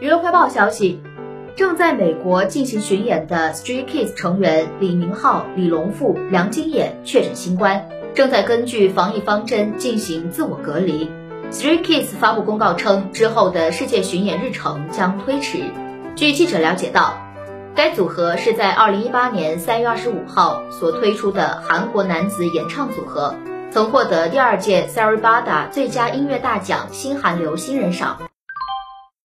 娱乐快报消息，正在美国进行巡演的 Stray Kids 成员李明浩、李龙富、梁金衍确诊新冠，正在根据防疫方针进行自我隔离。Stray Kids 发布公告称，之后的世界巡演日程将推迟。据记者了解到，该组合是在2018年3月25号所推出的韩国男子演唱组合，曾获得第二届 Saribada 最佳音乐大奖新韩流新人赏。